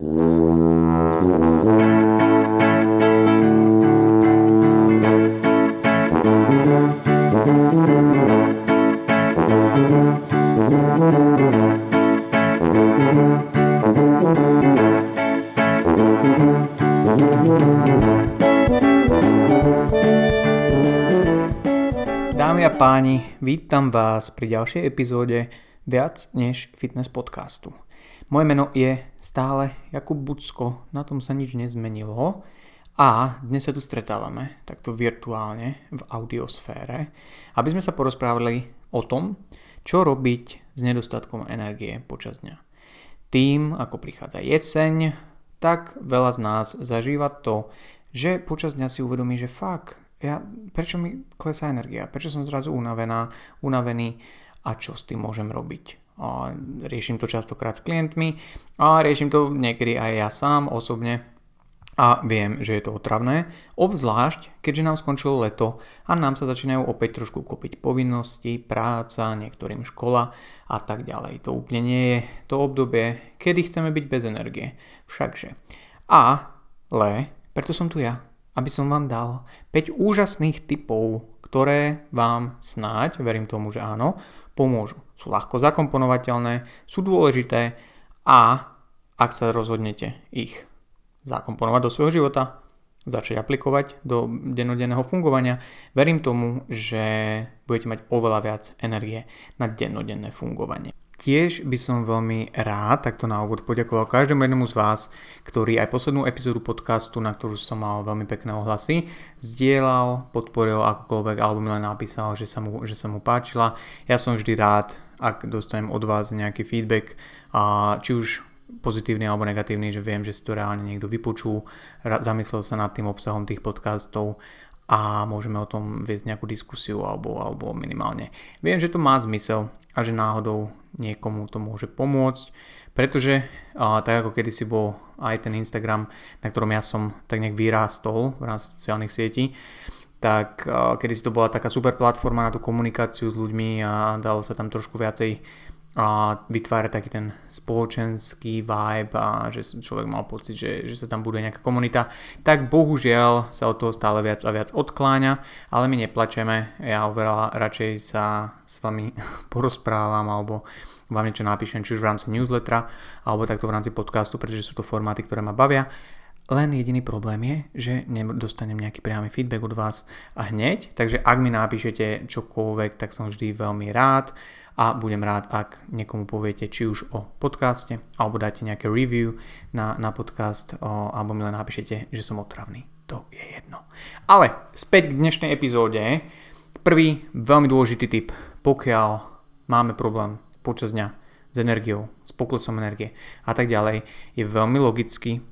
Dámy a páni, vítam vás pri ďalšej epizóde Viac než fitness podcastu. Moje meno je stále Jakub Bucko, na tom sa nič nezmenilo a dnes sa tu stretávame takto virtuálne v audiosfére, aby sme sa porozprávali o tom, čo robiť s nedostatkom energie počas dňa. Tým, ako prichádza jeseň, tak veľa z nás zažíva to, že počas dňa si uvedomí, že fakt, ja, prečo mi klesá energia, prečo som zrazu unavená, unavený a čo s tým môžem robiť. A riešim to častokrát s klientmi a riešim to niekedy aj ja sám osobne a viem, že je to otravné, obzvlášť keďže nám skončilo leto a nám sa začínajú opäť trošku kopiť povinnosti, práca, niektorým škola a tak ďalej. To úplne nie je to obdobie, kedy chceme byť bez energie. Všakže. Ale, preto som tu ja, aby som vám dal 5 úžasných typov, ktoré vám snáď, verím tomu, že áno, pomôžu. Sú ľahko zakomponovateľné, sú dôležité a ak sa rozhodnete ich zakomponovať do svojho života, začať aplikovať do dennodenného fungovania, verím tomu, že budete mať oveľa viac energie na dennodenné fungovanie. Tiež by som veľmi rád takto na úvod poďakoval každému jednomu z vás, ktorý aj poslednú epizódu podcastu, na ktorú som mal veľmi pekné ohlasy, zdieľal, podporil akokoľvek alebo mi len napísal, že sa, mu, že sa mu páčila. Ja som vždy rád, ak dostanem od vás nejaký feedback, a či už pozitívny alebo negatívny, že viem, že si to reálne niekto vypočul, zamyslel sa nad tým obsahom tých podcastov a môžeme o tom viesť nejakú diskusiu alebo, alebo minimálne. Viem, že to má zmysel a že náhodou niekomu to môže pomôcť, pretože a, tak ako kedysi bol aj ten Instagram, na ktorom ja som tak nejak vyrástol v rámci sociálnych sietí, tak kedy si to bola taká super platforma na tú komunikáciu s ľuďmi a dalo sa tam trošku viacej a vytvára taký ten spoločenský vibe a že človek mal pocit, že, že sa tam bude nejaká komunita, tak bohužiaľ sa od toho stále viac a viac odkláňa, ale my neplačeme, ja oveľa radšej sa s vami porozprávam alebo vám niečo napíšem, či už v rámci newslettera alebo takto v rámci podcastu, pretože sú to formáty, ktoré ma bavia. Len jediný problém je, že nedostanem nejaký priamy feedback od vás a hneď, takže ak mi napíšete čokoľvek, tak som vždy veľmi rád a budem rád, ak niekomu poviete či už o podcaste, alebo dáte nejaké review na, na podcast, o, alebo mi len napíšete, že som otravný. To je jedno. Ale späť k dnešnej epizóde. Prvý veľmi dôležitý tip, pokiaľ máme problém počas dňa s energiou, s poklesom energie a tak ďalej, je veľmi logicky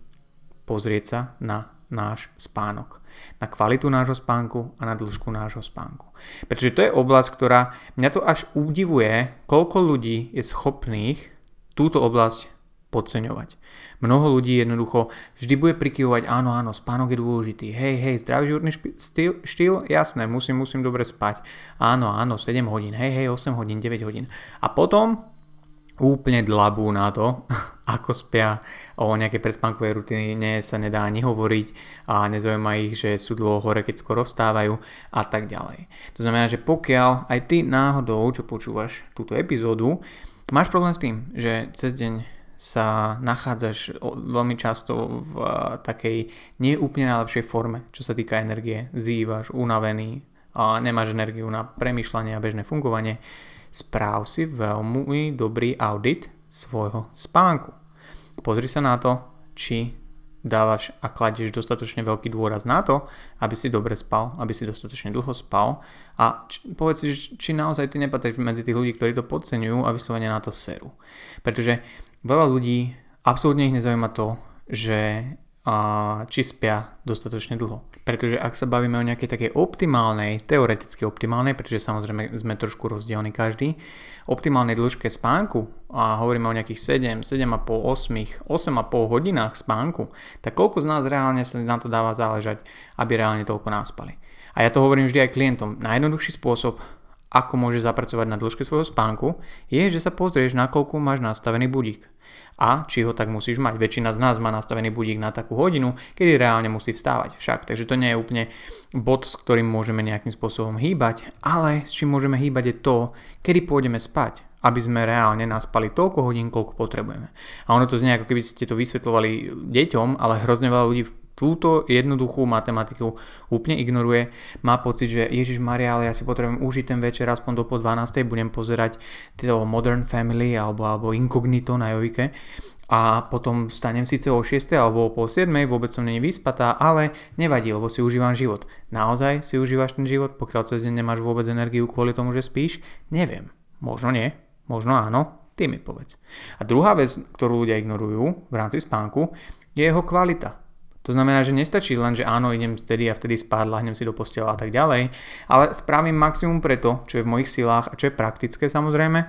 pozrieť sa na náš spánok na kvalitu nášho spánku a na dĺžku nášho spánku. Pretože to je oblasť, ktorá mňa to až udivuje, koľko ľudí je schopných túto oblasť podceňovať. Mnoho ľudí jednoducho vždy bude prikyvovať, áno, áno, spánok je dôležitý, hej, hej, zdravý životný štýl, štýl, jasné, musím, musím dobre spať, áno, áno, 7 hodín, hej, hej, 8 hodín, 9 hodín. A potom úplne dlabú na to, ako spia. O nejaké predspánkové rutine sa nedá ani hovoriť a nezaujíma ich, že sú dlho hore, keď skoro vstávajú a tak ďalej. To znamená, že pokiaľ aj ty náhodou, čo počúvaš túto epizódu, máš problém s tým, že cez deň sa nachádzaš veľmi často v takej neúplne najlepšej forme, čo sa týka energie. Zývaš, unavený, a nemáš energiu na premýšľanie a bežné fungovanie, správ si veľmi dobrý audit svojho spánku. Pozri sa na to, či dávaš a kladieš dostatočne veľký dôraz na to, aby si dobre spal, aby si dostatočne dlho spal a či, povedz si, či naozaj ty nepatríš medzi tých ľudí, ktorí to podceňujú a vyslovene na to seru. Pretože veľa ľudí absolútne ich nezaujíma to, že či spia dostatočne dlho. Pretože ak sa bavíme o nejakej takej optimálnej, teoreticky optimálnej, pretože samozrejme sme trošku rozdielni každý, optimálnej dĺžke spánku a hovoríme o nejakých 7, 7,5, 8, 8,5 hodinách spánku, tak koľko z nás reálne sa na to dáva záležať, aby reálne toľko náspali. A ja to hovorím vždy aj klientom. Najjednoduchší spôsob, ako môžeš zapracovať na dĺžke svojho spánku, je, že sa pozrieš, na koľko máš nastavený budík. A či ho tak musíš mať. Väčšina z nás má nastavený budík na takú hodinu, kedy reálne musí vstávať však. Takže to nie je úplne bod, s ktorým môžeme nejakým spôsobom hýbať, ale s čím môžeme hýbať je to, kedy pôjdeme spať aby sme reálne naspali toľko hodín, koľko potrebujeme. A ono to znie ako keby ste to vysvetľovali deťom, ale hrozne veľa ľudí túto jednoduchú matematiku úplne ignoruje. Má pocit, že Ježiš Maria, ale ja si potrebujem užiť ten večer aspoň do po 12. budem pozerať to Modern Family alebo, alebo Incognito na Jovike a potom stanem síce o 6. alebo o pol 7. vôbec som není vyspatá, ale nevadí, lebo si užívam život. Naozaj si užívaš ten život, pokiaľ cez deň nemáš vôbec energiu kvôli tomu, že spíš? Neviem. Možno nie, možno áno, ty mi povedz. A druhá vec, ktorú ľudia ignorujú v rámci spánku, je jeho kvalita. To znamená, že nestačí len, že áno, idem vtedy a vtedy spať, lahnem si do postela a tak ďalej, ale spravím maximum preto, čo je v mojich silách a čo je praktické samozrejme,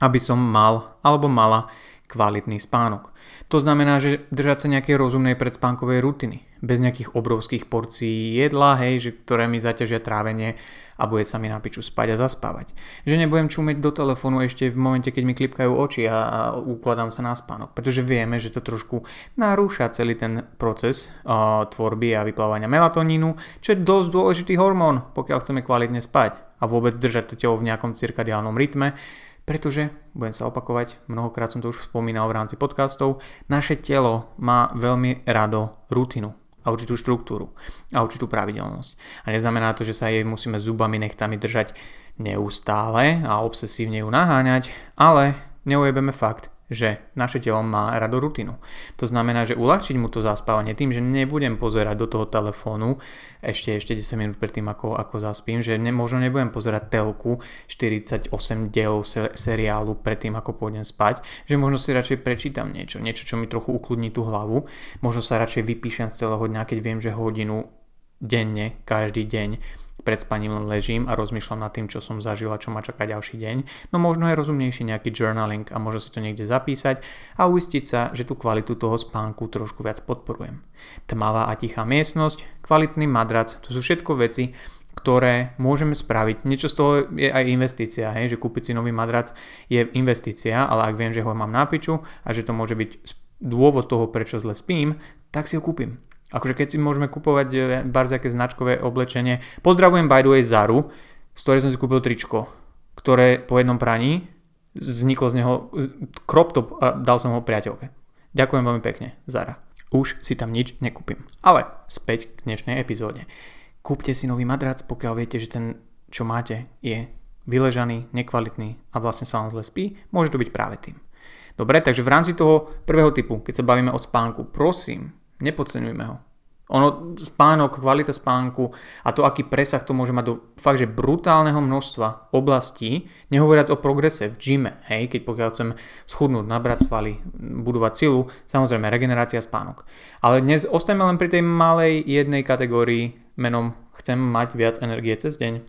aby som mal alebo mala kvalitný spánok. To znamená, že držať sa nejakej rozumnej predspánkovej rutiny, bez nejakých obrovských porcií jedla, hej, že, ktoré mi zaťažia trávenie a bude sa mi na piču spať a zaspávať. Že nebudem čumeť do telefónu ešte v momente, keď mi klipkajú oči a, a ukladám sa na spánok, pretože vieme, že to trošku narúša celý ten proces uh, tvorby a vyplávania melatonínu, čo je dosť dôležitý hormón, pokiaľ chceme kvalitne spať a vôbec držať to telo v nejakom cirkadiálnom rytme, pretože, budem sa opakovať, mnohokrát som to už spomínal v rámci podcastov, naše telo má veľmi rado rutinu a určitú štruktúru a určitú pravidelnosť. A neznamená to, že sa jej musíme zubami nechtami držať neustále a obsesívne ju naháňať, ale neujebeme fakt, že naše telo má rado rutinu. To znamená, že uľahčiť mu to zaspávanie tým, že nebudem pozerať do toho telefónu ešte, ešte 10 minút predtým, ako, ako zaspím, že ne, možno nebudem pozerať telku 48 dielov seriálu predtým, ako pôjdem spať, že možno si radšej prečítam niečo, niečo, čo mi trochu ukludní tú hlavu, možno sa radšej vypíšem z celého dňa, keď viem, že hodinu denne, každý deň pred spaním len ležím a rozmýšľam nad tým, čo som zažil a čo ma čaká ďalší deň. No možno je rozumnejší nejaký journaling a možno si to niekde zapísať a uistiť sa, že tú kvalitu toho spánku trošku viac podporujem. Tmavá a tichá miestnosť, kvalitný madrac, to sú všetko veci, ktoré môžeme spraviť. Niečo z toho je aj investícia, hej? že kúpiť si nový madrac je investícia, ale ak viem, že ho mám na piču a že to môže byť dôvod toho, prečo zle spím, tak si ho kúpim. Akože keď si môžeme kupovať e, barziaké značkové oblečenie. Pozdravujem by the way Zaru, z ktorej som si kúpil tričko, ktoré po jednom praní vzniklo z neho crop top a dal som ho priateľke. Ďakujem veľmi pekne, Zara. Už si tam nič nekúpim. Ale späť k dnešnej epizóde. Kúpte si nový madrac, pokiaľ viete, že ten, čo máte, je vyležaný, nekvalitný a vlastne sa vám zle spí, môže to byť práve tým. Dobre, takže v rámci toho prvého typu, keď sa bavíme o spánku, prosím, Nepodceňujme ho. Ono, spánok, kvalita spánku a to, aký presah to môže mať do fakt, že brutálneho množstva oblastí, nehovoriac o progrese v gyme, hej, keď pokiaľ chcem schudnúť, nabrať svaly, budovať silu, samozrejme regenerácia spánok. Ale dnes ostaneme len pri tej malej jednej kategórii menom chcem mať viac energie cez deň.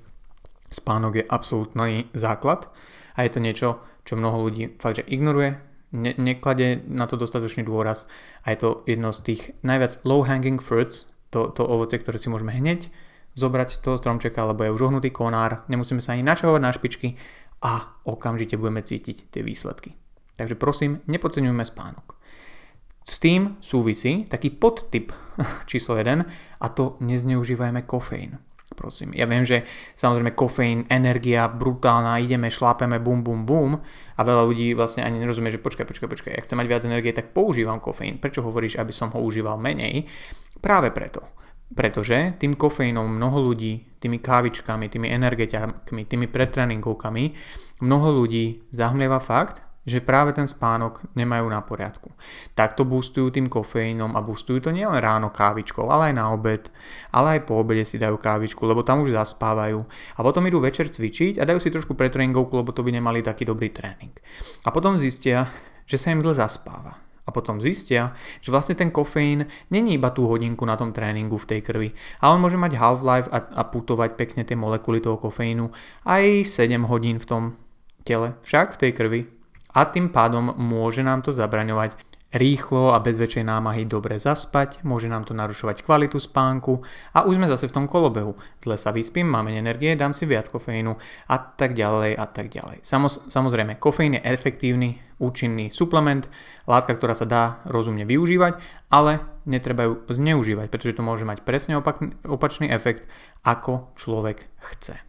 Spánok je absolútny základ a je to niečo, čo mnoho ľudí fakt, že ignoruje, ne, neklade na to dostatočný dôraz a je to jedno z tých najviac low-hanging fruits, to, to ovoce, ktoré si môžeme hneď zobrať z toho stromčeka, lebo je už ohnutý konár, nemusíme sa ani načahovať na špičky a okamžite budeme cítiť tie výsledky. Takže prosím, nepodceňujme spánok. S tým súvisí taký podtyp číslo 1 a to nezneužívajme kofeín prosím. Ja viem, že samozrejme kofeín, energia brutálna, ideme, šlápeme, bum, bum, bum a veľa ľudí vlastne ani nerozumie, že počkaj, počkaj, počkaj, ja chcem mať viac energie, tak používam kofeín. Prečo hovoríš, aby som ho užíval menej? Práve preto. Pretože tým kofeínom mnoho ľudí, tými kávičkami, tými energetiakmi, tými pretréningovkami, mnoho ľudí zahmlieva fakt, že práve ten spánok nemajú na poriadku. Takto boostujú tým kofeínom a boostujú to nielen ráno kávičkou, ale aj na obed, ale aj po obede si dajú kávičku, lebo tam už zaspávajú. A potom idú večer cvičiť a dajú si trošku pretréningovku, lebo to by nemali taký dobrý tréning. A potom zistia, že sa im zle zaspáva. A potom zistia, že vlastne ten kofeín není iba tú hodinku na tom tréningu v tej krvi, ale on môže mať half-life a, a putovať pekne tie molekuly toho kofeínu aj 7 hodín v tom tele, však v tej krvi a tým pádom môže nám to zabraňovať rýchlo a bez väčšej námahy dobre zaspať, môže nám to narušovať kvalitu spánku a už sme zase v tom kolobehu. Zle sa vyspím, máme energie, dám si viac kofeínu a tak ďalej a tak ďalej. samozrejme, kofeín je efektívny, účinný suplement, látka, ktorá sa dá rozumne využívať, ale netreba ju zneužívať, pretože to môže mať presne opak, opačný efekt, ako človek chce.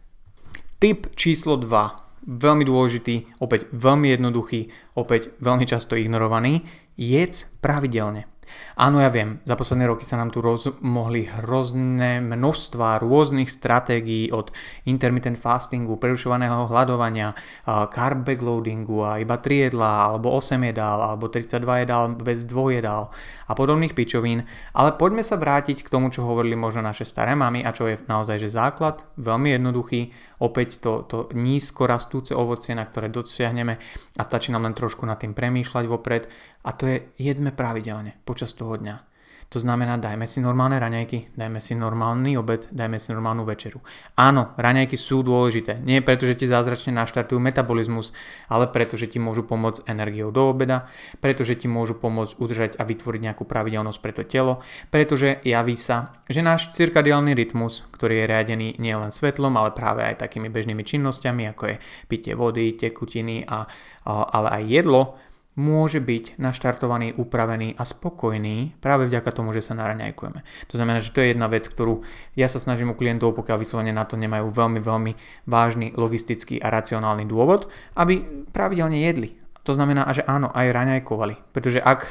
Tip číslo 2, veľmi dôležitý, opäť veľmi jednoduchý, opäť veľmi často ignorovaný, jedz pravidelne. Áno, ja viem, za posledné roky sa nám tu rozmohli hrozné množstva rôznych stratégií od intermittent fastingu, prerušovaného hľadovania, carb backloadingu a iba 3 jedlá, alebo 8 jedál, alebo 32 jedál bez 2 jedál a podobných pičovín, ale poďme sa vrátiť k tomu, čo hovorili možno naše staré mamy a čo je naozaj že základ, veľmi jednoduchý, opäť to, to nízko rastúce ovocie, na ktoré dosiahneme a stačí nám len trošku nad tým premýšľať vopred a to je jedzme pravidelne počas toho dňa. To znamená, dajme si normálne raňajky, dajme si normálny obed, dajme si normálnu večeru. Áno, raňajky sú dôležité. Nie preto, že ti zázračne naštartujú metabolizmus, ale preto, že ti môžu pomôcť energiou do obeda, pretože ti môžu pomôcť udržať a vytvoriť nejakú pravidelnosť pre to telo, pretože javí sa, že náš cirkadiálny rytmus, ktorý je riadený nielen svetlom, ale práve aj takými bežnými činnosťami, ako je pitie vody, tekutiny, a, a, ale aj jedlo, môže byť naštartovaný, upravený a spokojný práve vďaka tomu, že sa naraňajkujeme. To znamená, že to je jedna vec, ktorú ja sa snažím u klientov, pokiaľ vyslovene na to nemajú veľmi, veľmi vážny logistický a racionálny dôvod, aby pravidelne jedli. To znamená, že áno, aj raňajkovali. Pretože ak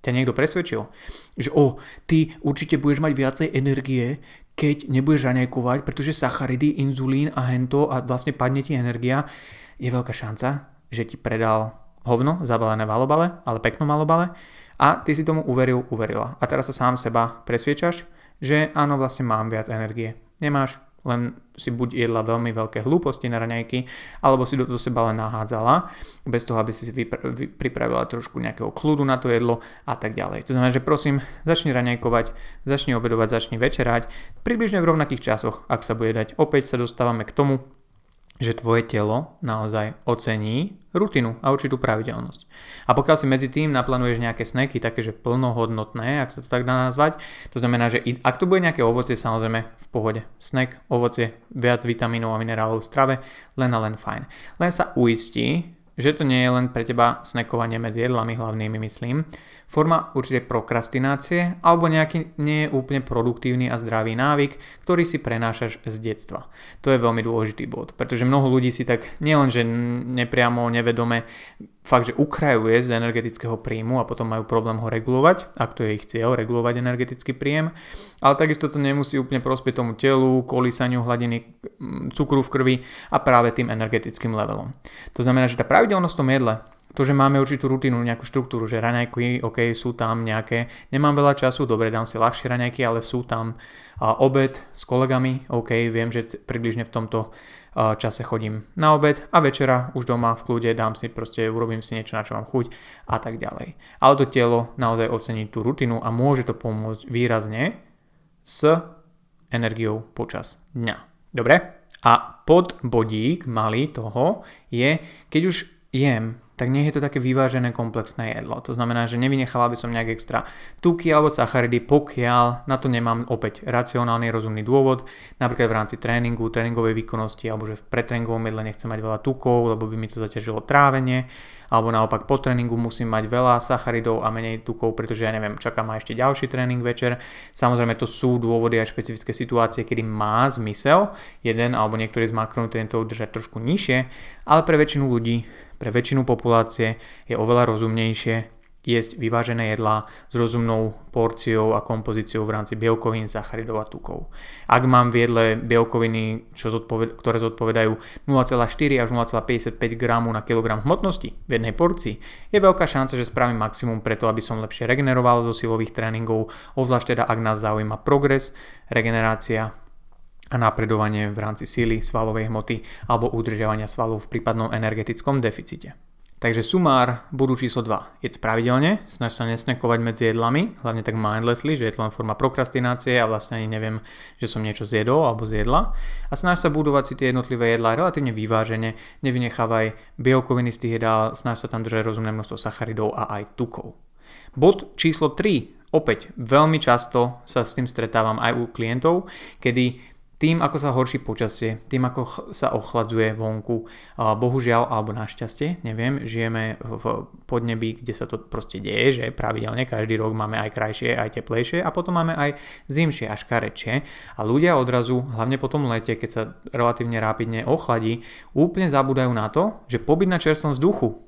ťa niekto presvedčil, že o, ty určite budeš mať viacej energie, keď nebudeš raňajkovať, pretože sacharidy, inzulín a hento a vlastne padne ti energia, je veľká šanca, že ti predal hovno zabalené v alobale, ale peknom alobale a ty si tomu uveril, uverila. A teraz sa sám seba presviečaš, že áno, vlastne mám viac energie. Nemáš, len si buď jedla veľmi veľké hlúposti na raňajky, alebo si do, toho seba len nahádzala, bez toho, aby si vypr- vy, pripravila trošku nejakého kľudu na to jedlo a tak ďalej. To znamená, že prosím, začni raňajkovať, začni obedovať, začni večerať, približne v rovnakých časoch, ak sa bude dať. Opäť sa dostávame k tomu, že tvoje telo naozaj ocení rutinu a určitú pravidelnosť. A pokiaľ si medzi tým naplánuješ nejaké sneky, také že plnohodnotné, ak sa to tak dá nazvať, to znamená, že ak to bude nejaké ovocie, samozrejme v pohode. Snek, ovocie, viac vitamínov a minerálov v strave, len a len fajn. Len sa uistí, že to nie je len pre teba snekovanie medzi jedlami hlavnými, myslím, forma určite prokrastinácie alebo nejaký nie je úplne produktívny a zdravý návyk, ktorý si prenášaš z detstva. To je veľmi dôležitý bod, pretože mnoho ľudí si tak nielenže nepriamo, nevedome fakt, že ukrajuje z energetického príjmu a potom majú problém ho regulovať, ak to je ich cieľ, regulovať energetický príjem, ale takisto to nemusí úplne prospieť tomu telu, kolísaniu hladiny cukru v krvi a práve tým energetickým levelom. To znamená, že tá pravidelnosť v tom jedle, to, že máme určitú rutinu, nejakú štruktúru, že raňajky, ok, sú tam nejaké, nemám veľa času, dobre, dám si ľahšie raňajky, ale sú tam a obed s kolegami, ok, viem, že približne v tomto čase chodím na obed a večera už doma v kľude dám si proste, urobím si niečo, na čo mám chuť a tak ďalej. Ale to telo naozaj ocení tú rutinu a môže to pomôcť výrazne s energiou počas dňa. Dobre? A pod bodík malý toho je, keď už jem tak nech je to také vyvážené komplexné jedlo. To znamená, že nevynechával by som nejak extra tuky alebo sacharidy, pokiaľ na to nemám opäť racionálny rozumný dôvod, napríklad v rámci tréningu, tréningovej výkonnosti alebo že v pretréningovom jedle nechcem mať veľa tukov, lebo by mi to zaťažilo trávenie, alebo naopak po tréningu musím mať veľa sacharidov a menej tukov, pretože ja neviem, čaká ma ešte ďalší tréning večer. Samozrejme to sú dôvody a špecifické situácie, kedy má zmysel jeden alebo niektorý z makronutrientov držať trošku nižšie, ale pre väčšinu ľudí pre väčšinu populácie je oveľa rozumnejšie jesť vyvážené jedlá s rozumnou porciou a kompozíciou v rámci bielkovín, sacharidov a tukov. Ak mám v jedle bielkoviny, čo zodpoved- ktoré zodpovedajú 0,4 až 0,55 g na kilogram hmotnosti v jednej porcii, je veľká šanca, že spravím maximum preto, aby som lepšie regeneroval zo silových tréningov, obzvlášť teda ak nás zaujíma progres, regenerácia a napredovanie v rámci síly, svalovej hmoty alebo udržiavania svalov v prípadnom energetickom deficite. Takže sumár budú číslo 2. Jedz pravidelne, snaž sa nesnekovať medzi jedlami, hlavne tak mindlessly, že je to len forma prokrastinácie a vlastne ani neviem, že som niečo zjedol alebo zjedla. A snaž sa budovať si tie jednotlivé jedlá relatívne vyvážene, nevynechávaj bielkoviny z tých jedál, snaž sa tam držať rozumné množstvo sacharidov a aj tukov. Bod číslo 3. Opäť veľmi často sa s tým stretávam aj u klientov, kedy tým, ako sa horší počasie, tým, ako sa ochladzuje vonku, bohužiaľ, alebo našťastie, neviem, žijeme v podnebí, kde sa to proste deje, že pravidelne každý rok máme aj krajšie, aj teplejšie a potom máme aj zimšie až karečie a ľudia odrazu, hlavne po tom lete, keď sa relatívne rápidne ochladí, úplne zabúdajú na to, že pobyt na čerstvom vzduchu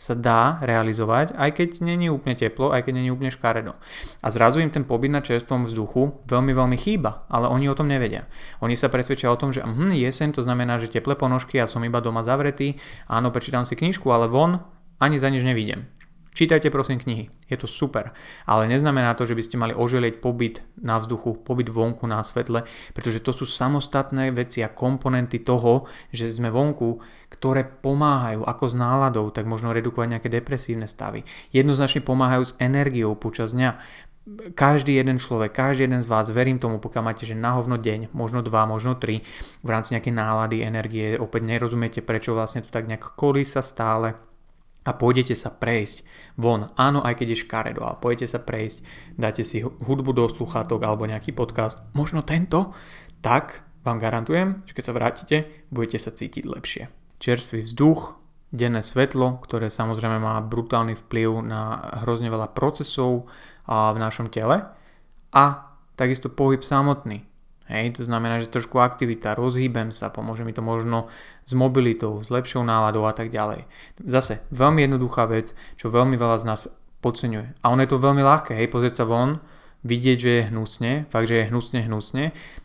sa dá realizovať, aj keď není úplne teplo, aj keď není úplne škaredo. A zrazu im ten pobyt na čerstvom vzduchu veľmi, veľmi chýba, ale oni o tom nevedia. Oni sa presvedčia o tom, že hm, jeseň to znamená, že teplé ponožky a som iba doma zavretý, áno, prečítam si knižku, ale von ani za nič nevidím. Čítajte prosím knihy, je to super, ale neznamená to, že by ste mali oželieť pobyt na vzduchu, pobyt vonku na svetle, pretože to sú samostatné veci a komponenty toho, že sme vonku, ktoré pomáhajú ako s náladou, tak možno redukovať nejaké depresívne stavy. Jednoznačne pomáhajú s energiou počas dňa. Každý jeden človek, každý jeden z vás, verím tomu, pokiaľ máte, že na deň, možno dva, možno tri, v rámci nejakej nálady, energie, opäť nerozumiete, prečo vlastne to tak nejak kolísa stále, a pôjdete sa prejsť von. Áno, aj keď je škaredo, ale pôjdete sa prejsť, dáte si hudbu do sluchátok alebo nejaký podcast, možno tento, tak vám garantujem, že keď sa vrátite, budete sa cítiť lepšie. Čerstvý vzduch, denné svetlo, ktoré samozrejme má brutálny vplyv na hrozne veľa procesov v našom tele a takisto pohyb samotný. Hej, to znamená, že trošku aktivita, rozhýbem sa, pomôže mi to možno s mobilitou, s lepšou náladou a tak ďalej. Zase, veľmi jednoduchá vec, čo veľmi veľa z nás podceňuje. A ono je to veľmi ľahké, hej, pozrieť sa von, vidieť, že je hnusne, fakt, že je hnusne, hnusne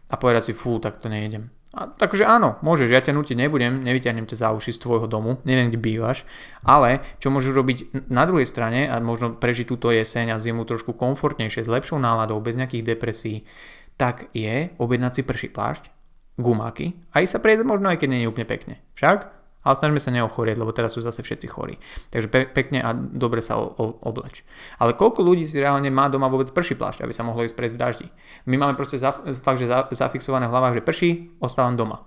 a povedať si, fú, tak to nejdem. A, takže áno, môžeš, ja ťa nutiť nebudem, nevyťahnem ťa za uši z tvojho domu, neviem, kde bývaš, ale čo môžeš robiť na druhej strane a možno prežiť túto jeseň a zimu trošku komfortnejšie, s lepšou náladou, bez nejakých depresí, tak je objednať si prší plášť, gumáky a ísť sa prejsť možno aj keď nie je úplne pekne. Však? Ale snažíme sa neochorieť, lebo teraz sú zase všetci chorí. Takže pe- pekne a dobre sa o- o- obleč. Ale koľko ľudí si reálne má doma vôbec prší plášť, aby sa mohlo ísť prejsť v daždi? My máme proste zaf- fakt, že za- zafixované v hlavách, že prší, ostávam doma.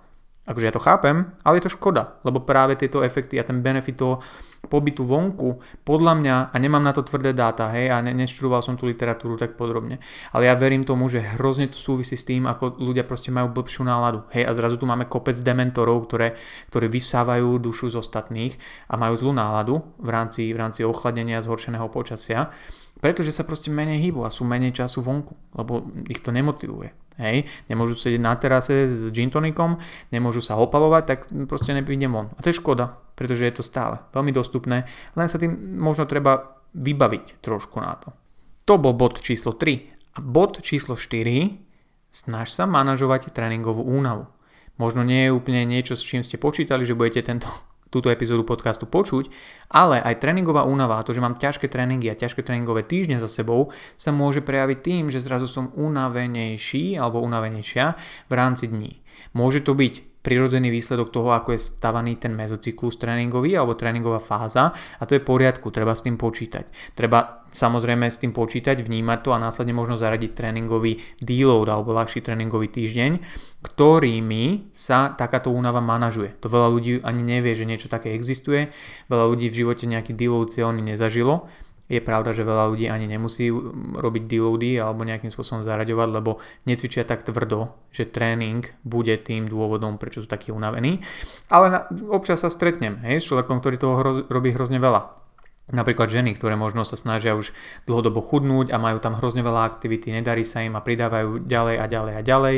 Akože ja to chápem, ale je to škoda, lebo práve tieto efekty a ten benefit toho pobytu vonku, podľa mňa, a nemám na to tvrdé dáta, hej, a ne, neštudoval som tú literatúru tak podrobne, ale ja verím tomu, že hrozne to súvisí s tým, ako ľudia proste majú blbšiu náladu, hej, a zrazu tu máme kopec dementorov, ktoré, ktoré vysávajú dušu z ostatných a majú zlú náladu v rámci, v rámci ochladenia zhoršeného počasia, pretože sa proste menej hýbu a sú menej času vonku, lebo ich to nemotivuje. Hej, nemôžu sedieť na terase s gin tonikom, nemôžu sa opalovať, tak proste neprídem von. A to je škoda, pretože je to stále veľmi dostupné, len sa tým možno treba vybaviť trošku na to. To bol bod číslo 3. A bod číslo 4, snaž sa manažovať tréningovú únavu. Možno nie je úplne niečo, s čím ste počítali, že budete tento túto epizódu podcastu počuť, ale aj tréningová únava, to, že mám ťažké tréningy a ťažké tréningové týždne za sebou, sa môže prejaviť tým, že zrazu som unavenejší alebo unavenejšia v rámci dní. Môže to byť prirodzený výsledok toho, ako je stavaný ten mezocyklus tréningový alebo tréningová fáza a to je v poriadku, treba s tým počítať. Treba samozrejme s tým počítať, vnímať to a následne možno zaradiť tréningový deload alebo ľahší tréningový týždeň, ktorými sa takáto únava manažuje. To veľa ľudí ani nevie, že niečo také existuje, veľa ľudí v živote nejaký deload cieľný nezažilo je pravda, že veľa ľudí ani nemusí robiť deloady alebo nejakým spôsobom zaraďovať, lebo necvičia tak tvrdo, že tréning bude tým dôvodom, prečo sú takí unavení. Ale na, občas sa stretnem hej, s človekom, ktorý toho hroz, robí hrozne veľa. Napríklad ženy, ktoré možno sa snažia už dlhodobo chudnúť a majú tam hrozne veľa aktivity, nedarí sa im a pridávajú ďalej a ďalej a ďalej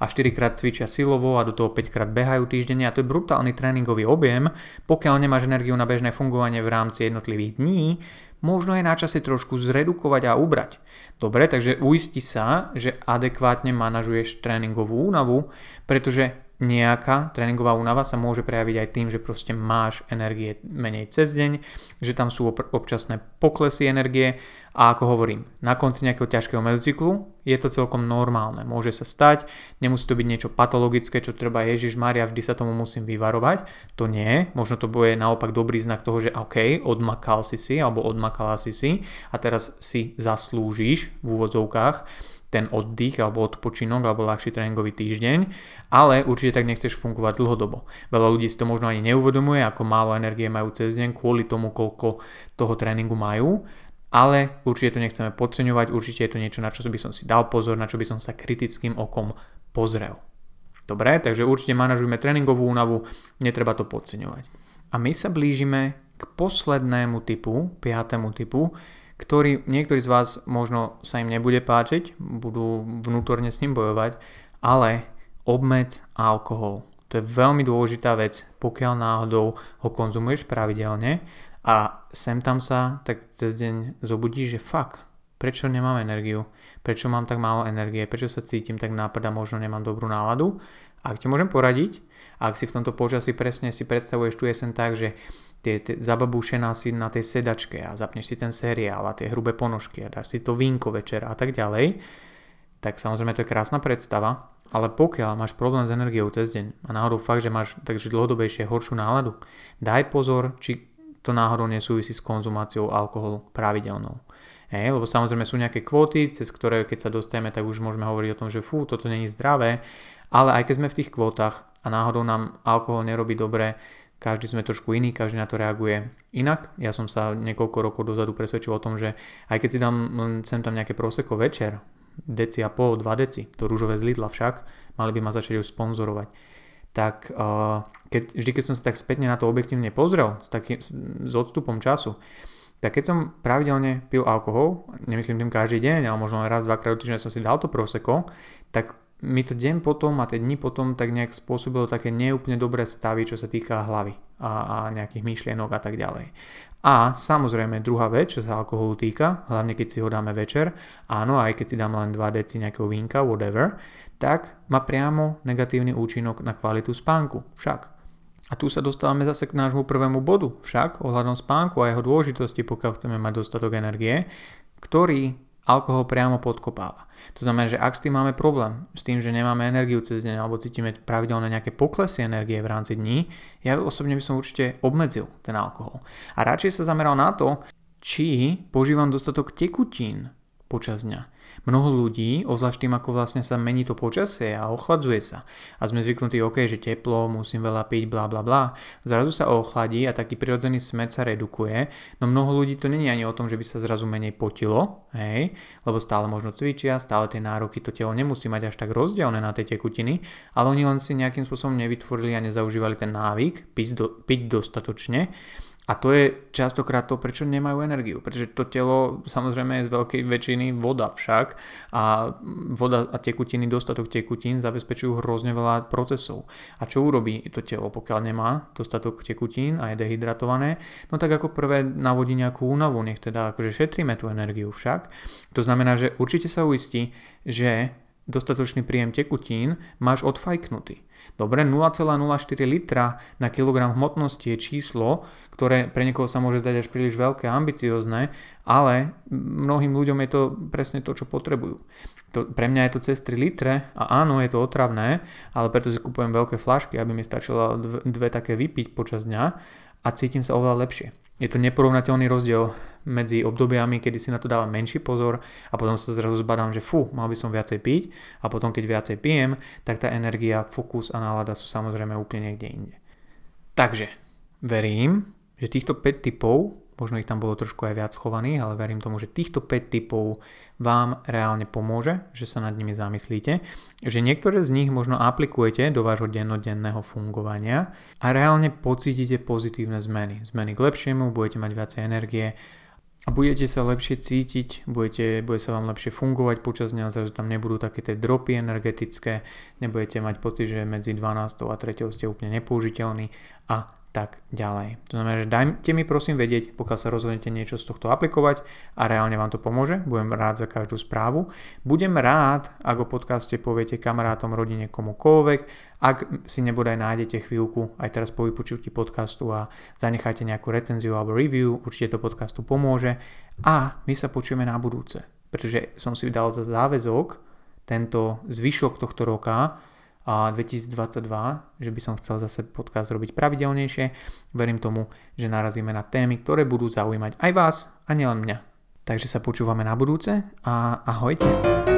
a 4 krát cvičia silovo a do toho 5 krát behajú týždenne a to je brutálny tréningový objem, pokiaľ nemáš energiu na bežné fungovanie v rámci jednotlivých dní, možno je na čase trošku zredukovať a ubrať. Dobre, takže uisti sa, že adekvátne manažuješ tréningovú únavu, pretože nejaká tréningová únava sa môže prejaviť aj tým, že proste máš energie menej cez deň, že tam sú občasné poklesy energie a ako hovorím, na konci nejakého ťažkého medzicyklu je to celkom normálne. Môže sa stať, nemusí to byť niečo patologické, čo treba Ježiš Maria, vždy sa tomu musím vyvarovať. To nie, možno to bude naopak dobrý znak toho, že OK, odmakal si si alebo odmakala si si a teraz si zaslúžiš v úvodzovkách ten oddych alebo odpočinok alebo ľahší tréningový týždeň, ale určite tak nechceš fungovať dlhodobo. Veľa ľudí si to možno ani neuvedomuje, ako málo energie majú cez deň kvôli tomu, koľko toho tréningu majú ale určite to nechceme podceňovať, určite je to niečo, na čo by som si dal pozor, na čo by som sa kritickým okom pozrel. Dobre, takže určite manažujme tréningovú únavu, netreba to podceňovať. A my sa blížime k poslednému typu, piatému typu, ktorý niektorí z vás možno sa im nebude páčiť, budú vnútorne s ním bojovať, ale obmedz alkohol. To je veľmi dôležitá vec, pokiaľ náhodou ho konzumuješ pravidelne a sem tam sa tak cez deň zobudíš, že fakt, prečo nemám energiu, prečo mám tak málo energie, prečo sa cítim tak nápad a možno nemám dobrú náladu. Ak ti môžem poradiť, ak si v tomto počasí presne si predstavuješ tu jesen tak, že tie, tie zababúšená si na tej sedačke a zapneš si ten seriál a tie hrubé ponožky a dáš si to vínko večer a tak ďalej, tak samozrejme to je krásna predstava, ale pokiaľ máš problém s energiou cez deň a náhodou fakt, že máš takže dlhodobejšie horšiu náladu, daj pozor, či to náhodou nesúvisí s konzumáciou alkoholu pravidelnou. Hej, lebo samozrejme sú nejaké kvóty, cez ktoré keď sa dostaneme, tak už môžeme hovoriť o tom, že fú, toto není zdravé, ale aj keď sme v tých kvótach a náhodou nám alkohol nerobí dobre, každý sme trošku iný, každý na to reaguje inak. Ja som sa niekoľko rokov dozadu presvedčil o tom, že aj keď si dám sem tam nejaké proseko večer, deci a pol, 2 deci, to rúžové z Lidla však, mali by ma začať už sponzorovať tak uh, keď, vždy keď som sa tak spätne na to objektívne pozrel s, takým, s odstupom času, tak keď som pravidelne pil alkohol, nemyslím tým každý deň, ale možno raz, dvakrát do týždňa som si dal to proseko, tak mi to deň potom a tie dni potom tak nejak spôsobilo také neúplne dobré stavy, čo sa týka hlavy a, a nejakých myšlienok a tak ďalej. A samozrejme druhá vec, čo sa alkoholu týka, hlavne keď si ho dáme večer, áno, aj keď si dáme len 2 deci nejakého vínka, whatever, tak má priamo negatívny účinok na kvalitu spánku. Však a tu sa dostávame zase k nášmu prvému bodu, však ohľadom spánku a jeho dôležitosti, pokiaľ chceme mať dostatok energie, ktorý alkohol priamo podkopáva. To znamená, že ak s tým máme problém, s tým, že nemáme energiu cez deň alebo cítime pravidelne nejaké poklesy energie v rámci dní, ja osobne by som určite obmedzil ten alkohol. A radšej sa zameral na to, či požívam dostatok tekutín počas dňa. Mnoho ľudí, obzvlášť tým, ako vlastne sa mení to počasie a ochladzuje sa. A sme zvyknutí, OK, že teplo, musím veľa piť, bla bla bla, zrazu sa ochladí a taký prirodzený smet sa redukuje, no mnoho ľudí to není ani o tom, že by sa zrazu menej potilo, hej, lebo stále možno cvičia, stále tie nároky to telo nemusí mať až tak rozdielne na tie tekutiny, ale oni len si nejakým spôsobom nevytvorili a nezaužívali ten návyk piť, do, piť dostatočne a to je častokrát to, prečo nemajú energiu. Pretože to telo samozrejme je z veľkej väčšiny voda však a voda a tekutiny, dostatok tekutín zabezpečujú hrozne veľa procesov. A čo urobí to telo, pokiaľ nemá dostatok tekutín a je dehydratované? No tak ako prvé navodí nejakú únavu, nech teda akože šetríme tú energiu však. To znamená, že určite sa uistí, že dostatočný príjem tekutín máš odfajknutý. Dobre, 0,04 litra na kilogram hmotnosti je číslo, ktoré pre niekoho sa môže zdať až príliš veľké a ambiciozne, ale mnohým ľuďom je to presne to, čo potrebujú. To, pre mňa je to cez 3 litre a áno, je to otravné, ale preto si kupujem veľké flašky, aby mi stačilo dve, dve také vypiť počas dňa a cítim sa oveľa lepšie. Je to neporovnateľný rozdiel medzi obdobiami, kedy si na to dávam menší pozor a potom sa zrazu zbadám, že fú, mal by som viacej piť a potom keď viacej pijem, tak tá energia, fokus a nálada sú samozrejme úplne niekde inde. Takže verím, že týchto 5 typov možno ich tam bolo trošku aj viac schovaných, ale verím tomu, že týchto 5 typov vám reálne pomôže, že sa nad nimi zamyslíte, že niektoré z nich možno aplikujete do vášho dennodenného fungovania a reálne pocítite pozitívne zmeny. Zmeny k lepšiemu, budete mať viacej energie a budete sa lepšie cítiť, budete, bude sa vám lepšie fungovať počas dňa, zrazu tam nebudú také tie dropy energetické, nebudete mať pocit, že medzi 12 a 3 ste úplne nepoužiteľní a tak ďalej. To znamená, že dajte mi prosím vedieť, pokiaľ sa rozhodnete niečo z tohto aplikovať a reálne vám to pomôže. Budem rád za každú správu. Budem rád, ak o podcaste poviete kamarátom, rodine, komukoľvek. Ak si nebodaj nájdete chvíľku aj teraz po vypočutí podcastu a zanechajte nejakú recenziu alebo review, určite to podcastu pomôže. A my sa počujeme na budúce, pretože som si dal za záväzok tento zvyšok tohto roka 2022, že by som chcel zase podcast robiť pravidelnejšie. Verím tomu, že narazíme na témy, ktoré budú zaujímať aj vás a nielen mňa. Takže sa počúvame na budúce a ahojte.